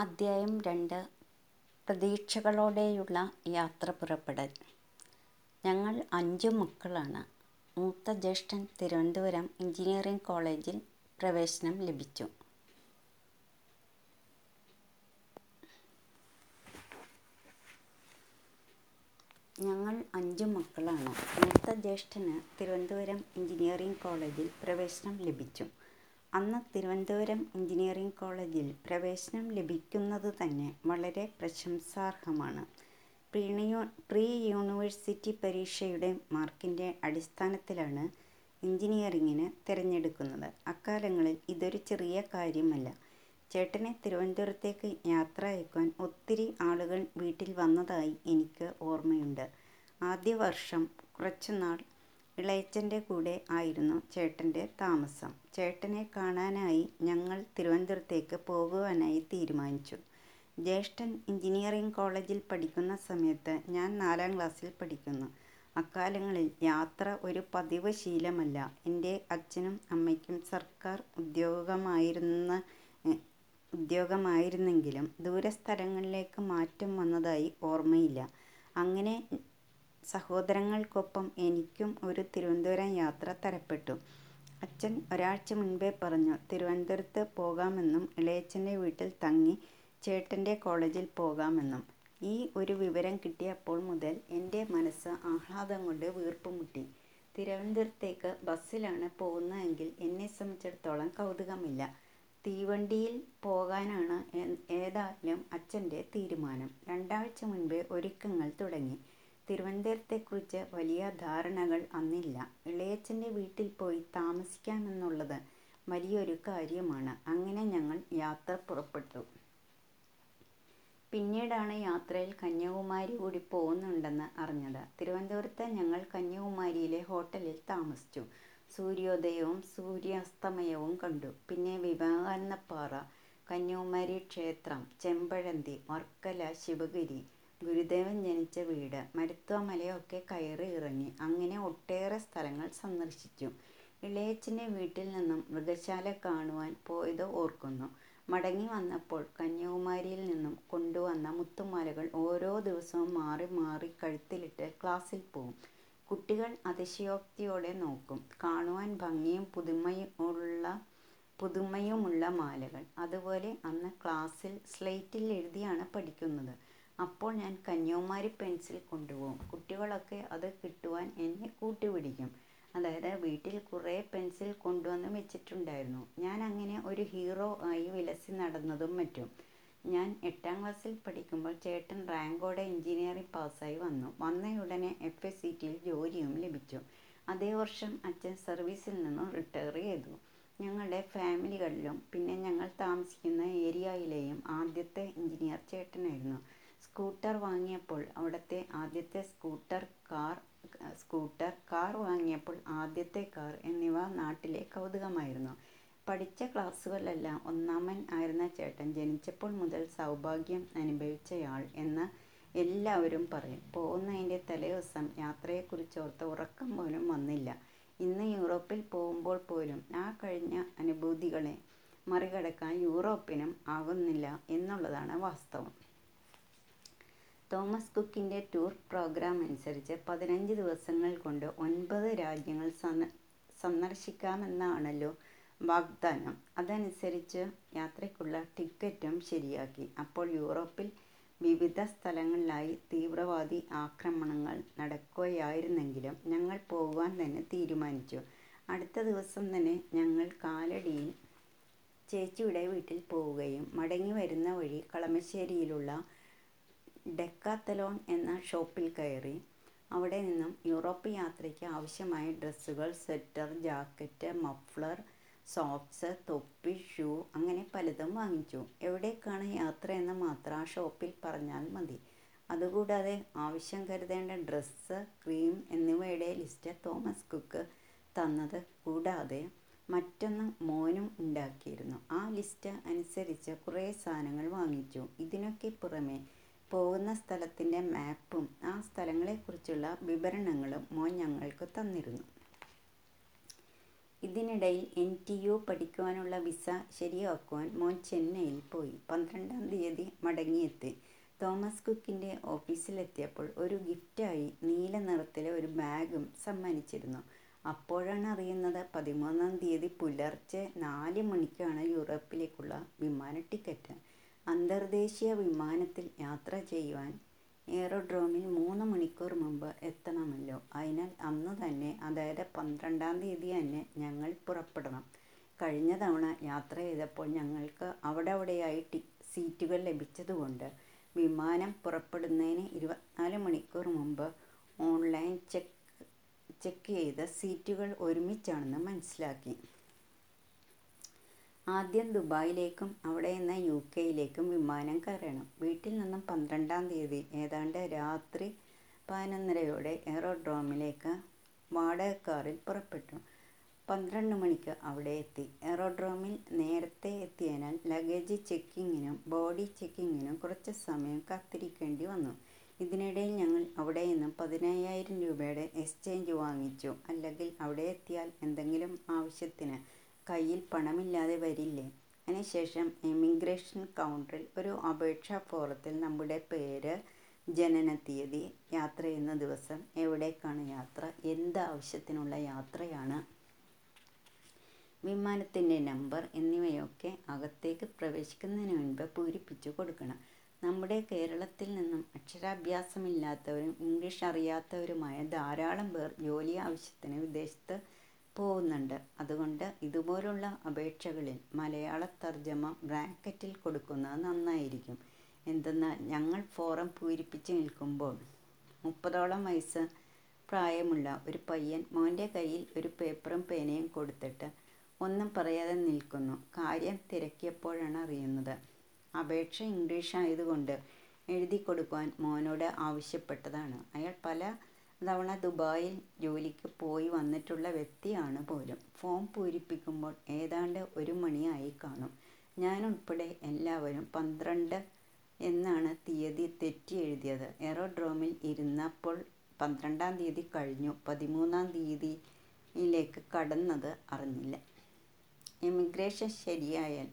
അദ്ധ്യായം രണ്ട്. പ്രതീക്ഷകളോടെയുള്ള യാത്ര പുറപ്പെടൽ. ഞങ്ങൾ അഞ്ച് മക്കളാണ്. മൂത്ത ജ്യേഷ്ഠൻ തിരുവനന്തപുരം എഞ്ചിനീയറിംഗ് കോളേജിൽ പ്രവേശനം ലഭിച്ചു. ഞങ്ങൾ അഞ്ച് മക്കളാണ്. മൂത്ത ജ്യേഷ്ഠന് തിരുവനന്തപുരം എഞ്ചിനീയറിംഗ് കോളേജിൽ പ്രവേശനം ലഭിച്ചു. അന്ന് തിരുവനന്തപുരം എഞ്ചിനീയറിംഗ് കോളേജിൽ പ്രവേശനം ലഭിക്കുന്നത് തന്നെ വളരെ പ്രശംസാർഹമാണ്. പ്രീ യൂണിവേഴ്സിറ്റി പരീക്ഷയുടെ മാർക്കിന്റെ അടിസ്ഥാനത്തിലാണ് എഞ്ചിനീയറിങ്ങിന് തിരഞ്ഞെടുക്കുന്നത്. അക്കാലങ്ങളിൽ ഇതൊരു ചെറിയ കാര്യമല്ല. ചേട്ടനെ തിരുവനന്തപുരത്തേക്ക് യാത്ര അയക്കുവാൻ ഒത്തിരി ആളുകൾ വീട്ടിൽ വന്നതായി എനിക്ക് ഓർമ്മയുണ്ട്. ആദ്യ വർഷം കുറച്ചുനാൾ ഇളയച്ചന്റെ കൂടെ ആയിരുന്നു ചേട്ടന്റെ താമസം. ചേട്ടനെ കാണാനായി ഞങ്ങൾ തിരുവനന്തപുരത്തേക്ക് പോകുവാനായി തീരുമാനിച്ചു. ജ്യേഷ്ഠൻ എഞ്ചിനീയറിംഗ് കോളേജിൽ പഠിക്കുന്ന സമയത്ത് ഞാൻ നാലാം ക്ലാസ്സിൽ പഠിക്കുന്നു. അക്കാലങ്ങളിൽ യാത്ര ഒരു പതിവ് ശീലമല്ല. എന്റെ അച്ഛനും അമ്മയ്ക്കും സർക്കാർ ഉദ്യോഗമായിരുന്ന ഉദ്യോഗമായിരുന്നെങ്കിലും ദൂരസ്ഥലങ്ങളിലേക്ക് മാറ്റം വന്നതായി ഓർമ്മയില്ല. അങ്ങനെ സഹോദരങ്ങൾക്കൊപ്പം എനിക്കും ഒരു തിരുവനന്തപുരം യാത്ര തരപ്പെട്ടു. അച്ഛൻ ഒരാഴ്ച മുൻപേ പറഞ്ഞു തിരുവനന്തപുരത്ത് പോകാമെന്നും ഇളയച്ചന്റെ വീട്ടിൽ തങ്ങി ചേട്ടന്റെ കോളേജിൽ പോകാമെന്നും. ഈ ഒരു വിവരം കിട്ടിയപ്പോൾ മുതൽ എന്റെ മനസ്സ് ആഹ്ലാദം കൊണ്ട് വീർപ്പുമുട്ടി തിരുവനന്തപുരത്തേക്ക് ബസ്സിലാണ് പോകുന്നതെങ്കിൽ എന്നെ സംബന്ധിച്ചിടത്തോളം കൗതുകമില്ല. തീവണ്ടിയിൽ പോകാനാണ് ഏതായാലും അച്ഛന്റെ തീരുമാനം. രണ്ടാഴ്ച മുൻപേ ഒരുക്കങ്ങൾ തുടങ്ങി. തിരുവനന്തപുരത്തെക്കുറിച്ച് വലിയ ധാരണകൾ അന്നില്ല. ഇളയച്ചന്റെ വീട്ടിൽ പോയി താമസിക്കാമെന്നുള്ളത് വലിയൊരു കാര്യമാണ്. അങ്ങനെ ഞങ്ങൾ യാത്ര പുറപ്പെട്ടു. പിന്നീടാണ് യാത്രയിൽ കന്യാകുമാരി കൂടി പോകുന്നുണ്ടെന്ന് അറിഞ്ഞത്. തിരുവനന്തപുരത്ത് ഞങ്ങൾ കന്യാകുമാരിയിലെ ഹോട്ടലിൽ താമസിച്ചു. സൂര്യോദയവും സൂര്യാസ്തമയവും കണ്ടു. പിന്നെ വിവേകാനന്ദപ്പാറ കന്യാകുമാരി ക്ഷേത്രം ചെമ്പഴന്തി വർക്കല ശിവഗിരി ഗുരുദേവൻ ജനിച്ച വീട് മരുത്വ മലയൊക്കെ കയറി ഇറങ്ങി അങ്ങനെ ഒട്ടേറെ സ്ഥലങ്ങൾ സന്ദർശിച്ചു. ഇളയച്ചന്റെ വീട്ടിൽ നിന്നും മൃഗശാല കാണുവാൻ പോയത് ഓർക്കുന്നു. മടങ്ങി വന്നപ്പോൾ കന്യാകുമാരിയിൽ നിന്നും കൊണ്ടുവന്ന മുത്തുമാലകൾ ഓരോ ദിവസവും മാറി മാറി കഴുത്തിലിട്ട് ക്ലാസ്സിൽ പോവും. കുട്ടികൾ അതിശയോക്തിയോടെ നോക്കും. കാണുവാൻ ഭംഗിയും പുതുമയും ഉള്ള പുതുമയുമുള്ള മാലകൾ. അതുപോലെ അന്ന് ക്ലാസ്സിൽ സ്ലേറ്റിൽ എഴുതിയാണ് പഠിക്കുന്നത്. അപ്പോൾ ഞാൻ കന്യാകുമാരി പെൻസിൽ കൊണ്ടുപോകും. കുട്ടികളൊക്കെ അത് കിട്ടുവാൻ എന്നെ കൂട്ടുപിടിക്കും. അതായത് വീട്ടിൽ കുറേ പെൻസിൽ കൊണ്ടുവന്ന് വെച്ചിട്ടുണ്ടായിരുന്നു. ഞാൻ അങ്ങനെ ഒരു ഹീറോ ആയി വിലസി നടന്നതും മറ്റും. ഞാൻ എട്ടാം ക്ലാസ്സിൽ പഠിക്കുമ്പോൾ ചേട്ടൻ റാങ്കോടെ എഞ്ചിനീയറിംഗ് പാസ്സായി വന്നു. വന്നയുടനെ എഫ് എസ് സി ടിയിൽ ജോലിയും ലഭിച്ചു. അതേ വർഷം അച്ഛൻ സർവീസിൽ നിന്നും റിട്ടയർ ചെയ്തു. ഞങ്ങളുടെ ഫാമിലികളിലും പിന്നെ ഞങ്ങൾ താമസിക്കുന്ന ഏരിയയിലെയും ആദ്യത്തെ എഞ്ചിനീയർ ചേട്ടനായിരുന്നു. സ്കൂട്ടർ വാങ്ങിയപ്പോൾ അവിടുത്തെ ആദ്യത്തെ സ്കൂട്ടർ കാർ സ്കൂട്ടർ കാർ വാങ്ങിയപ്പോൾ ആദ്യത്തെ കാർ എന്നിവ നാട്ടിലെ കൗതുകമായിരുന്നു. പഠിച്ച ക്ലാസ്സുകളിലെല്ലാം ഒന്നാമൻ ആയിരുന്ന ചേട്ടൻ ജനിച്ചപ്പോൾ മുതൽ സൗഭാഗ്യം അനുഭവിച്ചയാൾ എന്ന് എല്ലാവരും പറയും. പോകുന്നതിന്റെ തലേദിവസം യാത്രയെക്കുറിച്ചോർത്ത് ഉറക്കം പോലും വന്നില്ല. ഇന്ന് യൂറോപ്പിൽ പോകുമ്പോൾ പോലും ആ കഴിഞ്ഞ അനുഭൂതികളെ മറികടക്കാൻ യൂറോപ്പിനും ആകുന്നില്ല എന്നുള്ളതാണ് വാസ്തവം. തോമസ് കുക്കിന്റെ ടൂർ പ്രോഗ്രാം അനുസരിച്ച് പതിനഞ്ച് ദിവസങ്ങൾ കൊണ്ട് ഒൻപത് രാജ്യങ്ങൾ സന്ദർശിക്കാമെന്നാണല്ലോ വാഗ്ദാനം. അതനുസരിച്ച് യാത്രയ്ക്കുള്ള ടിക്കറ്റും ശരിയാക്കി. അപ്പോൾ യൂറോപ്പിൽ വിവിധ സ്ഥലങ്ങളിലായി തീവ്രവാദി ആക്രമണങ്ങൾ നടക്കുകയായിരുന്നെങ്കിലും ഞങ്ങൾ പോകുവാൻ തന്നെ തീരുമാനിച്ചു. അടുത്ത ദിവസം തന്നെ ഞങ്ങൾ കാലടിയിൽ ചേച്ചിയുടെ വീട്ടിൽ പോവുകയും മടങ്ങി വരുന്ന വഴി കളമശ്ശേരിയിലുള്ള ഡെക്കാത്തലോൺ എന്ന ഷോപ്പിൽ കയറി അവിടെ നിന്നും യൂറോപ്പ് യാത്രയ്ക്ക് ആവശ്യമായ ഡ്രസ്സുകൾ സ്വെറ്റർ ജാക്കറ്റ് മഫ്ലർ സോക്സ് തൊപ്പി ഷൂ അങ്ങനെ പലതും വാങ്ങിച്ചു. എവിടേക്കാണ് യാത്ര എന്ന് മാത്രം ആ ഷോപ്പിൽ പറഞ്ഞാൽ മതി. അതുകൂടാതെ ആവശ്യം കരുതേണ്ട ഡ്രസ്സ് ക്രീം എന്നിവയുടെ ലിസ്റ്റ് തോമസ് കുക്ക് തന്നത് കൂടാതെ മറ്റൊന്ന് മോനും ഉണ്ടാക്കിയിരുന്നു. ആ ലിസ്റ്റ് അനുസരിച്ച് കുറേ സാധനങ്ങൾ വാങ്ങിച്ചു. ഇതിനൊക്കെ പുറമെ പോകുന്ന സ്ഥലത്തിന്റെ മാപ്പും ആ സ്ഥലങ്ങളെക്കുറിച്ചുള്ള വിവരണങ്ങളും മോൻ ഞങ്ങൾക്ക് തന്നിരുന്നു ഇതിനിടയിൽ എൻ ടി യു പഠിക്കുവാനുള്ള വിസ ശരിയാക്കുവാൻ മോൻ ചെന്നൈയിൽ പോയി. പന്ത്രണ്ടാം തീയതി മടങ്ങിയെത്തി. തോമസ് കുക്കിന്റെ ഓഫീസിലെത്തിയപ്പോൾ ഒരു ഗിഫ്റ്റായി നീല നിറത്തിലെ ഒരു ബാഗും സമ്മാനിച്ചിരുന്നു. അപ്പോഴാണ് അറിയുന്നത് പതിമൂന്നാം തീയതി പുലർച്ചെ നാല് മണിക്കാണ് യൂറോപ്പിലേക്കുള്ള വിമാന ടിക്കറ്റ്. അന്തർദേശീയ വിമാനത്തിൽ യാത്ര ചെയ്യുവാൻ എയറോഡ്രോമിൽ മൂന്ന് മണിക്കൂർ മുമ്പ് എത്തണമല്ലോ. അതിനാൽ അന്ന് തന്നെ അതായത് പന്ത്രണ്ടാം തീയതി തന്നെ ഞങ്ങൾ പുറപ്പെടണം. കഴിഞ്ഞ തവണ യാത്ര ചെയ്തപ്പോൾ ഞങ്ങൾക്ക് അവിടെ അവിടെയായി ടി സീറ്റുകൾ ലഭിച്ചതുകൊണ്ട് വിമാനം പുറപ്പെടുന്നതിന് ഇരുപത്തിനാല് മണിക്കൂർ മുമ്പ് ഓൺലൈൻ ചെക്ക് ചെക്ക് ചെയ്ത സീറ്റുകൾ ഒരുമിച്ചാണെന്ന് മനസ്സിലാക്കി. ആദ്യം ദുബായിലേക്കും അവിടെ നിന്ന് യു കെയിലേക്കും വിമാനം കയറണം. വീട്ടിൽ നിന്നും പന്ത്രണ്ടാം തീയതി ഏതാണ്ട് രാത്രി പതിനൊന്നരയോടെ എയറോഡ്രോമിലേക്ക് വാടക കാറിൽ പുറപ്പെട്ടു. പന്ത്രണ്ട് മണിക്ക് അവിടെ എത്തി. എയറോഡ്രോമിൽ നേരത്തെ എത്തിയതിനാൽ ലഗേജ് ചെക്കിങ്ങിനും ബോഡി ചെക്കിങ്ങിനും കുറച്ച് സമയം കാത്തിരിക്കേണ്ടി വന്നു. ഇതിനിടയിൽ ഞങ്ങൾ അവിടെ നിന്ന് പതിനയ്യായിരം രൂപയുടെ എക്സ്ചേഞ്ച് വാങ്ങിച്ചു. അല്ലെങ്കിൽ അവിടെ എത്തിയാൽ എന്തെങ്കിലും ആവശ്യത്തിന് കയ്യിൽ പണമില്ലാതെ വരില്ലേ. അതിനുശേഷം ഇമിഗ്രേഷൻ കൗണ്ടറിൽ ഒരു അപേക്ഷാ ഫോറത്തിൽ നമ്മുടെ പേര്, ജനന തീയതി യാത്ര ചെയ്യുന്ന ദിവസം, എവിടേക്കാണ് യാത്ര, എന്ത് ആവശ്യത്തിനുള്ള യാത്രയാണ്, വിമാനത്തിന്റെ നമ്പർ എന്നിവയൊക്കെ അകത്തേക്ക് പ്രവേശിക്കുന്നതിന് മുൻപ് പൂരിപ്പിച്ചു കൊടുക്കണം. നമ്മുടെ കേരളത്തിൽ നിന്നും അക്ഷരാഭ്യാസമില്ലാത്തവരും ഇംഗ്ലീഷ് അറിയാത്തവരുമായ ധാരാളം പേർ ജോലി ആവശ്യത്തിന് വിദേശത്ത് പോകുന്നുണ്ട്. അതുകൊണ്ട് ഇതുപോലുള്ള അപേക്ഷകളിൽ മലയാള തർജമ ബ്രാക്കറ്റിൽ കൊടുക്കുന്നത് നന്നായിരിക്കും. എന്തെന്നാൽ ഞങ്ങൾ ഫോറം പൂരിപ്പിച്ച് നിൽക്കുമ്പോൾ മുപ്പതോളം വയസ്സ് പ്രായമുള്ള ഒരു പയ്യൻ മോന്റെ കയ്യിൽ ഒരു പേപ്പറും പേനയും കൊടുത്തിട്ട് ഒന്നും പറയാതെ നിൽക്കുന്നു. കാര്യം തിരക്കിയപ്പോഴാണ് അറിയുന്നത് അപേക്ഷ ഇംഗ്ലീഷായതുകൊണ്ട് എഴുതിക്കൊടുക്കുവാൻ മോനോട് ആവശ്യപ്പെട്ടതാണ്. അയാൾ പല തവണ ദുബായിൽ ജോലിക്ക് പോയി വന്നിട്ടുള്ള വ്യക്തിയാണ് പോലും. ഫോം പൂരിപ്പിക്കുമ്പോൾ ഏതാണ്ട് ഒരു മണിയായി കാണും ഞാനുൾപ്പെടെ എല്ലാവരും പന്ത്രണ്ട് എന്നാണ് തീയതി തെറ്റി എഴുതിയത്. എറോഡ്രോമിൽ ഇരുന്നപ്പോൾ പന്ത്രണ്ടാം തീയതി കഴിഞ്ഞു പതിമൂന്നാം തീയതിയിലേക്ക് കടന്നത് അറിഞ്ഞില്ല. ഇമിഗ്രേഷൻ ശരിയായാൽ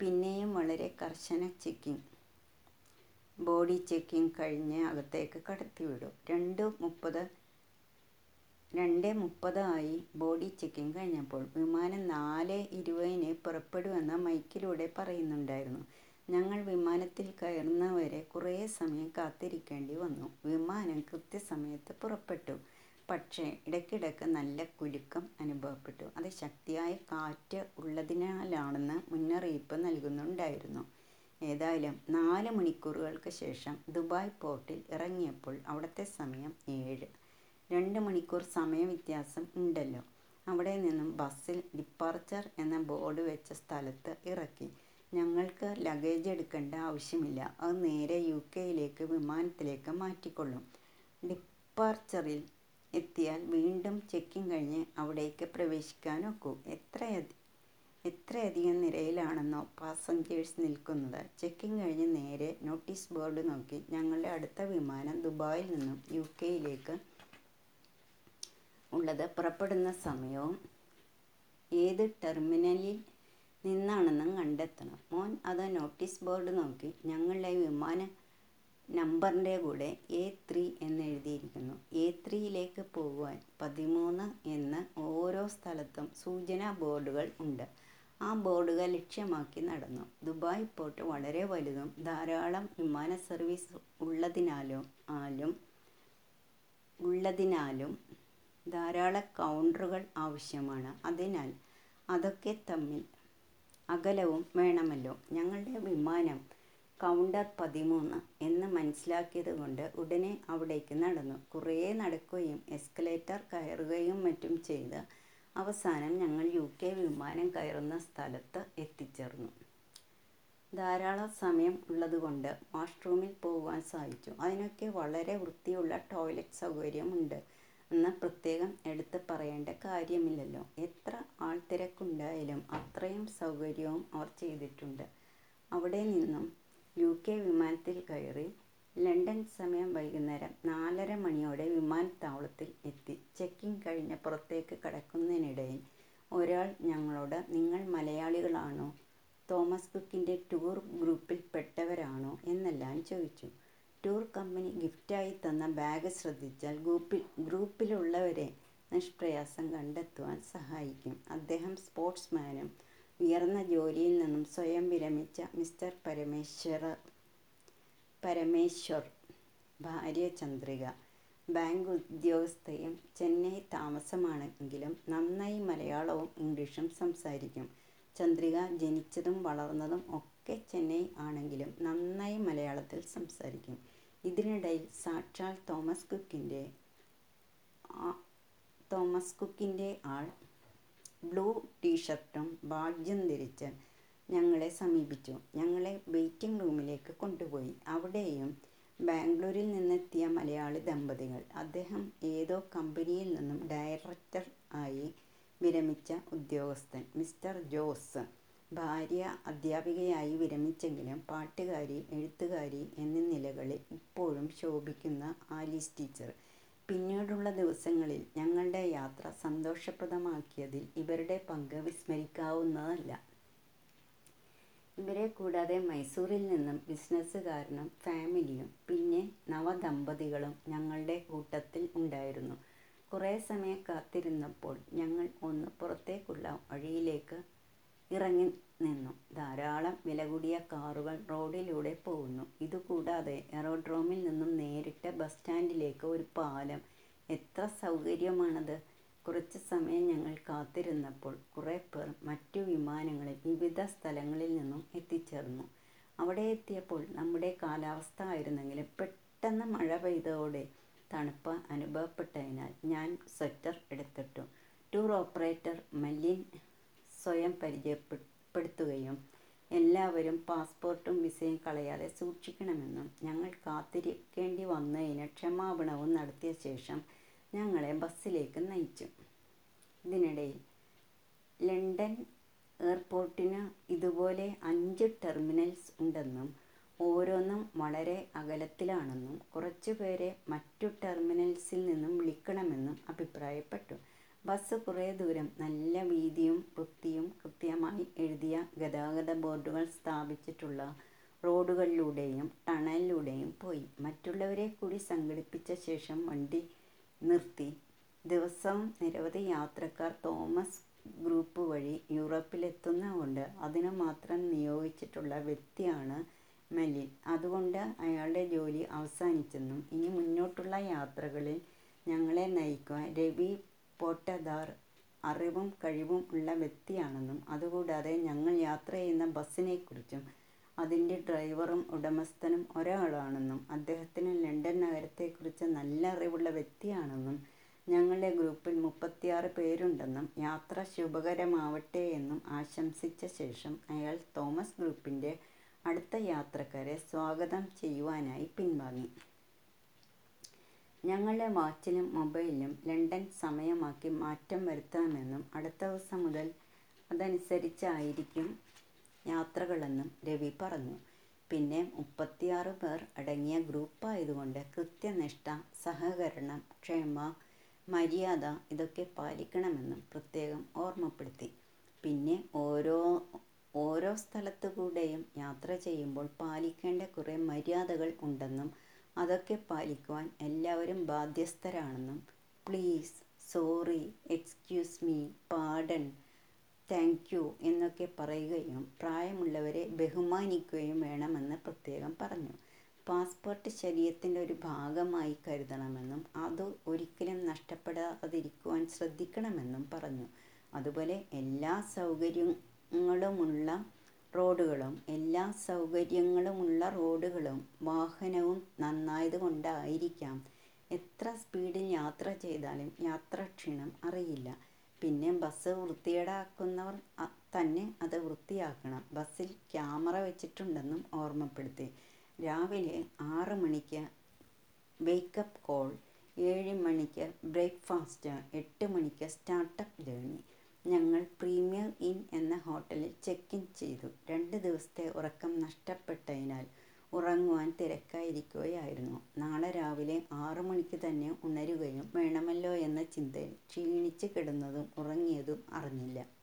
പിന്നെയും വളരെ കർശന ചെക്കിങ്. ബോഡി ചെക്കിംഗ് കഴിഞ്ഞ് അകത്തേക്ക് കടത്തിവിടും. രണ്ട് മുപ്പത് രണ്ട് മുപ്പതായി ബോഡി ചെക്കിംഗ് കഴിഞ്ഞപ്പോൾ. വിമാനം നാല് ഇരുപതിന് പുറപ്പെടുമെന്ന് മൈക്കിലൂടെ പറയുന്നുണ്ടായിരുന്നു. ഞങ്ങൾ വിമാനത്തിൽ കയറുന്നവരെ കുറേ സമയം കാത്തിരിക്കേണ്ടി വന്നു. വിമാനം കൃത്യസമയത്ത് പുറപ്പെട്ടു. പക്ഷേ ഇടയ്ക്കിടയ്ക്ക് നല്ല കുലുക്കം അനുഭവപ്പെട്ടു. അത് ശക്തിയായ കാറ്റ് ഉള്ളതിനാലാണെന്ന് മുന്നറിയിപ്പ് നൽകുന്നുണ്ടായിരുന്നു. ഏതായാലും നാല് മണിക്കൂറുകൾക്ക് ശേഷം ദുബായ് പോർട്ടിൽ ഇറങ്ങിയപ്പോൾ അവിടുത്തെ സമയം ഏഴ്. രണ്ട് മണിക്കൂർ സമയവ്യത്യാസം ഉണ്ടല്ലോ. അവിടെ നിന്നും ബസ്സിൽ ഡിപ്പാർച്ചർ എന്ന ബോർഡ് വെച്ച സ്ഥലത്ത് ഇറക്കി. ഞങ്ങൾക്ക് ലഗേജ് എടുക്കേണ്ട ആവശ്യമില്ല. അത് നേരെ യു കെയിലേക്ക് വിമാനത്തിലേക്ക് മാറ്റിക്കൊള്ളും. ഡിപ്പാർച്ചറിൽ എത്തിയാൽ വീണ്ടും ചെക്കിംഗ് കഴിഞ്ഞ് അവിടേക്ക് പ്രവേശിക്കാനൊക്കൂ. എത്രയധികം നിരയിലാണെന്നോ പാസഞ്ചേഴ്സ് നിൽക്കുന്നത്. ചെക്കിങ് കഴിഞ്ഞ് നേരെ നോട്ടീസ് ബോർഡ് നോക്കി ഞങ്ങളുടെ അടുത്ത വിമാനം ദുബായിൽ നിന്നും യു കെയിലേക്ക് ഉള്ളത് പുറപ്പെടുന്ന സമയവും ഏത് ടെർമിനലിൽ നിന്നാണെന്നും കണ്ടെത്തണം. മോൻ അത് നോട്ടീസ് ബോർഡ് നോക്കി ഞങ്ങളുടെ വിമാന നമ്പറിന്റെ കൂടെ എ ത്രീ എന്നെഴുതിയിരിക്കുന്നു. എ ത്രീയിലേക്ക് പോകുവാൻ പതിമൂന്ന് എന്ന് ഓരോ സ്ഥലത്തും സൂചനാ ബോർഡുകൾ ഉണ്ട്. ആ ബോർഡുകൾ ലക്ഷ്യമാക്കി നടന്നു. ദുബായ് പോർട്ട് വളരെ വലുതും ധാരാളം വിമാന സർവീസ് ഉള്ളതിനാലും ആലും ഉള്ളതിനാലും ധാരാളം കൗണ്ടറുകൾ ആവശ്യമാണ്. അതിനാൽ അതൊക്കെ തമ്മിൽ അകലവും വേണമല്ലോ. ഞങ്ങളുടെ വിമാനം കൗണ്ടർ പതിമൂന്ന് എന്ന് മനസ്സിലാക്കിയത് കൊണ്ട് ഉടനെ അവിടേക്ക് നടന്നു. കുറേ നടക്കുകയും എസ്കലേറ്റർ കയറുകയും മറ്റും ചെയ്ത് അവസാനം ഞങ്ങൾ യു കെ വിമാനം കയറുന്ന സ്ഥലത്ത് എത്തിച്ചേർന്നു. ധാരാളം സമയം ഉള്ളതുകൊണ്ട് വാഷ്റൂമിൽ പോകുവാൻ സാധിച്ചു. അതിനൊക്കെ വളരെ വൃത്തിയുള്ള ടോയ്ലറ്റ് സൗകര്യമുണ്ട് എന്ന് പ്രത്യേകം എടുത്ത് പറയേണ്ട കാര്യമില്ലല്ലോ. എത്ര ആൾ തിരക്കുണ്ടായാലും അത്രയും സൗകര്യവും അവർ ചെയ്തിട്ടുണ്ട്. അവിടെ നിന്നും യു കെ വിമാനത്തിൽ കയറി ലണ്ടൻ സമയം വൈകുന്നേരം നാലര മണിയോടെ വിമാനത്താവളത്തിൽ എത്തി. ചെക്കിംഗ് കഴിഞ്ഞ് പുറത്തേക്ക് കടക്കുന്നതിനിടയിൽ ഒരാൾ ഞങ്ങളോട് നിങ്ങൾ മലയാളികളാണോ? തോമസ് കുക്കിന്റെ ടൂർ ഗ്രൂപ്പിൽപ്പെട്ടവരാണോ എന്നെല്ലാം ചോദിച്ചു. ടൂർ കമ്പനി ഗിഫ്റ്റായി തന്ന ബാഗ് ശ്രദ്ധിച്ചാൽ ഗ്രൂപ്പിൽ ഗ്രൂപ്പിലുള്ളവരെ നിഷ്പ്രയാസം കണ്ടെത്തുവാൻ സഹായിക്കും. അദ്ദേഹം സ്പോർട്സ്മാനും ഉയർന്ന ജോലിയിൽ നിന്നും സ്വയം വിരമിച്ച മിസ്റ്റർ പരമേശ്വര പരമേശ്വർ ഭാര്യ ചന്ദ്രിക. ബാങ്ക് ഉദ്യോഗസ്ഥയും ചെന്നൈ താമസമാണെങ്കിലും നന്നായി മലയാളവും ഇംഗ്ലീഷും സംസാരിക്കും. ചന്ദ്രിക ജനിച്ചതും വളർന്നതും ഒക്കെ ചെന്നൈ ആണെങ്കിലും നന്നായി മലയാളത്തിൽ സംസാരിക്കും. ഇതിനിടയിൽ സാക്ഷാൽ തോമസ് കുക്കിന്റെ തോമസ് കുക്കിന്റെ ആൾ ബ്ലൂ ടീഷർട്ടും ബാഡ്ജും ധരിച്ച് ഞങ്ങളെ സമീപിച്ചു. ഞങ്ങളെ വെയിറ്റിംഗ് റൂമിലേക്ക് കൊണ്ടുപോയി. അവിടെയും ബാംഗ്ലൂരിൽ നിന്നെത്തിയ മലയാളി ദമ്പതികൾ. അദ്ദേഹം ഏതോ കമ്പനിയിൽ നിന്നും ഡയറക്ടർ ആയി വിരമിച്ച ഉദ്യോഗസ്ഥൻ. മിസ്റ്റർ ജോസ് ഭാര്യ അധ്യാപികയായി വിരമിച്ചെങ്കിലും പാട്ടുകാരി എഴുത്തുകാരി എന്നീ നിലകളിൽ ഇപ്പോഴും ശോഭിക്കുന്ന ആലീസ് ടീച്ചർ പിന്നീടുള്ള ദിവസങ്ങളിൽ ഞങ്ങളുടെ യാത്ര സന്തോഷപ്രദമാക്കിയതിൽ ഇവരുടെ പങ്ക് വിസ്മരിക്കാവുന്നതല്ല. ഇവരെ കൂടാതെ മൈസൂരിൽ നിന്നും ബിസിനസ്സുകാരനും ഫാമിലിയും പിന്നെ നവദമ്പതികളും ഞങ്ങളുടെ കൂട്ടത്തിൽ ഉണ്ടായിരുന്നു. കുറേ സമയം കാത്തിരുന്നപ്പോൾ ഞങ്ങൾ ഒന്ന് പുറത്തേക്കുള്ള വഴിയിലേക്ക് ഇറങ്ങി നിന്നു. ധാരാളം വില കൂടിയ കാറുകൾ റോഡിലൂടെ പോകുന്നു. ഇതുകൂടാതെ എറോഡ്രോമിൽ നിന്നും നേരിട്ട് ബസ് സ്റ്റാൻഡിലേക്ക് ഒരു പാലം. എത്ര സൗകര്യമാണത്! കുറച്ച് സമയം ഞങ്ങൾ കാത്തിരുന്നപ്പോൾ കുറേ പേർ മറ്റു വിമാനങ്ങളിൽ വിവിധ സ്ഥലങ്ങളിൽ നിന്നും എത്തിച്ചേർന്നു. അവിടെ എത്തിയപ്പോൾ നമ്മുടെ കാലാവസ്ഥ ആയിരുന്നെങ്കിലും പെട്ടെന്ന് മഴ പെയ്തതോടെ തണുപ്പ് അനുഭവപ്പെട്ടതിനാൽ ഞാൻ സ്വെറ്റർ എടുത്തിട്ടു. ടൂർ ഓപ്പറേറ്റർ മല്ലിൻ സ്വയം പരിചയപ്പെടുത്തുകയും എല്ലാവരും പാസ്പോർട്ടും വിസയും കളയാതെ സൂക്ഷിക്കണമെന്നും ഞങ്ങൾ കാത്തിരിക്കേണ്ടി വന്നതിന് ക്ഷമാപണവും നടത്തിയ ശേഷം ഞങ്ങളെ ബസ്സിലേക്ക് നയിച്ചു. ഇതിനിടയിൽ ലണ്ടൻ എയർപോർട്ടിന് ഇതുപോലെ അഞ്ച് ടെർമിനൽസ് ഉണ്ടെന്നും ഓരോന്നും വളരെ അകലത്തിലാണെന്നും കുറച്ചു പേരെ മറ്റു ടെർമിനൽസിൽ നിന്നും വിളിക്കണമെന്നും അഭിപ്രായപ്പെട്ടു. ബസ് കുറേ ദൂരം നല്ല വീതിയും വൃത്തിയും കൃത്യമായി എഴുതിയ ഗതാഗത ബോർഡുകൾ സ്ഥാപിച്ചിട്ടുള്ള റോഡുകളിലൂടെയും ടണലിലൂടെയും പോയി. മറ്റുള്ളവരെ കൂടി സംഘടിപ്പിച്ച ശേഷം വണ്ടി നിർത്തി. ദിവസം നിരവധി യാത്രക്കാർ തോമസ് ഗ്രൂപ്പ് വഴി യൂറോപ്പിലെത്തുന്നതുകൊണ്ട് അതിനു മാത്രം നിയോഗിച്ചിട്ടുള്ള വ്യക്തിയാണ് മെലിൻ. അതുകൊണ്ട് അയാളുടെ ജോലി അവസാനിച്ചെന്നും ഇനി മുന്നോട്ടുള്ള യാത്രകളിൽ ഞങ്ങളെ നയിക്കുവാൻ രവി പോട്ടദാർ അറിവും കഴിവും ഉള്ള വ്യക്തിയാണെന്നും അതുകൂടാതെ ഞങ്ങൾ യാത്ര ചെയ്യുന്ന ബസ്സിനെക്കുറിച്ചും അതിന്റെ ഡ്രൈവറും ഉടമസ്ഥനും ഒരാളാണെന്നും അദ്ദേഹത്തിന് ലണ്ടൻ നഗരത്തെക്കുറിച്ച് നല്ല അറിവുള്ള വ്യക്തിയാണെന്നും ഞങ്ങളുടെ ഗ്രൂപ്പിൽ മുപ്പത്തിയാറ് പേരുണ്ടെന്നും യാത്ര ശുഭകരമാവട്ടെ എന്നും ആശംസിച്ച ശേഷം അയാൾ തോമസ് ഗ്രൂപ്പിന്റെ അടുത്ത യാത്രക്കാരെ സ്വാഗതം ചെയ്യുവാനായി പിൻവാങ്ങി. ഞങ്ങളുടെ വാച്ചിലും മൊബൈലിലും ലണ്ടൻ സമയമാക്കി മാറ്റം വരുത്താമെന്നും അടുത്ത ദിവസം മുതൽ അതനുസരിച്ചായിരിക്കും യാത്രകളെന്നും രവി പറഞ്ഞു. പിന്നെ മുപ്പത്തിയാറ് പേർ അടങ്ങിയ ഗ്രൂപ്പായതുകൊണ്ട് കൃത്യനിഷ്ഠ സഹകരണം ക്ഷമ മര്യാദ ഇതൊക്കെ പാലിക്കണമെന്നും പ്രത്യേകം ഓർമ്മപ്പെടുത്തി. പിന്നെ ഓരോ ഓരോ സ്ഥലത്തു കൂടെയും യാത്ര ചെയ്യുമ്പോൾ പാലിക്കേണ്ട കുറേ മര്യാദകൾ ഉണ്ടെന്നും അതൊക്കെ പാലിക്കുവാൻ എല്ലാവരും ബാധ്യസ്ഥരാണെന്നും please sorry excuse me pardon thank you എന്നൊക്കെ പറയുകയും പ്രായമുള്ളവരെ ബഹുമാനിക്കുകയും വേണമെന്ന് പ്രത്യേകം പറഞ്ഞു. പാസ്പോർട്ട് ശരീരത്തിന്റെ ഒരു ഭാഗമായി കരുതണമെന്നും അത് ഒരിക്കലും നഷ്ടപ്പെടാതിരിക്കുവാൻ ശ്രദ്ധിക്കണമെന്നും പറഞ്ഞു. അതുപോലെ എല്ലാ സൗകര്യങ്ങളുമുള്ള റോഡുകളും എല്ലാ സൗകര്യങ്ങളുമുള്ള റോഡുകളും വാഹനവും നന്നായത് കൊണ്ടായിരിക്കാം എത്ര സ്പീഡിൽ യാത്ര ചെയ്താലും യാത്രാക്ഷീണം അറിയില്ല. പിന്നെ ബസ് വൃത്തികേടാക്കുന്നവർ തന്നെ അത് വൃത്തിയാക്കണം. ബസ്സിൽ ക്യാമറ വെച്ചിട്ടുണ്ടെന്നും ഓർമ്മപ്പെടുത്തി. രാവിലെ ആറ് മണിക്ക് വേക്കപ്പ് കോൾ ഏഴ് മണിക്ക് ബ്രേക്ക്ഫാസ്റ്റ് എട്ട് മണിക്ക് സ്റ്റാർട്ടപ്പ് ജേണി ഞങ്ങൾ പ്രീമിയർ ഇൻ എന്ന ഹോട്ടലിൽ ചെക്ക് ഇൻ ചെയ്തു. രണ്ട് ദിവസത്തെ ഉറക്കം നഷ്ടപ്പെട്ടതിനാൽ ഉറങ്ങുവാൻ തിരക്കായിരിക്കുകയായിരുന്നു. നാളെ രാവിലെ ആറു മണിക്ക് തന്നെ ഉണരുകയും വേണമല്ലോ എന്ന ചിന്തയിൽ ക്ഷീണിച്ച് കിടന്നതും ഉറങ്ങിയതും അറിഞ്ഞില്ല.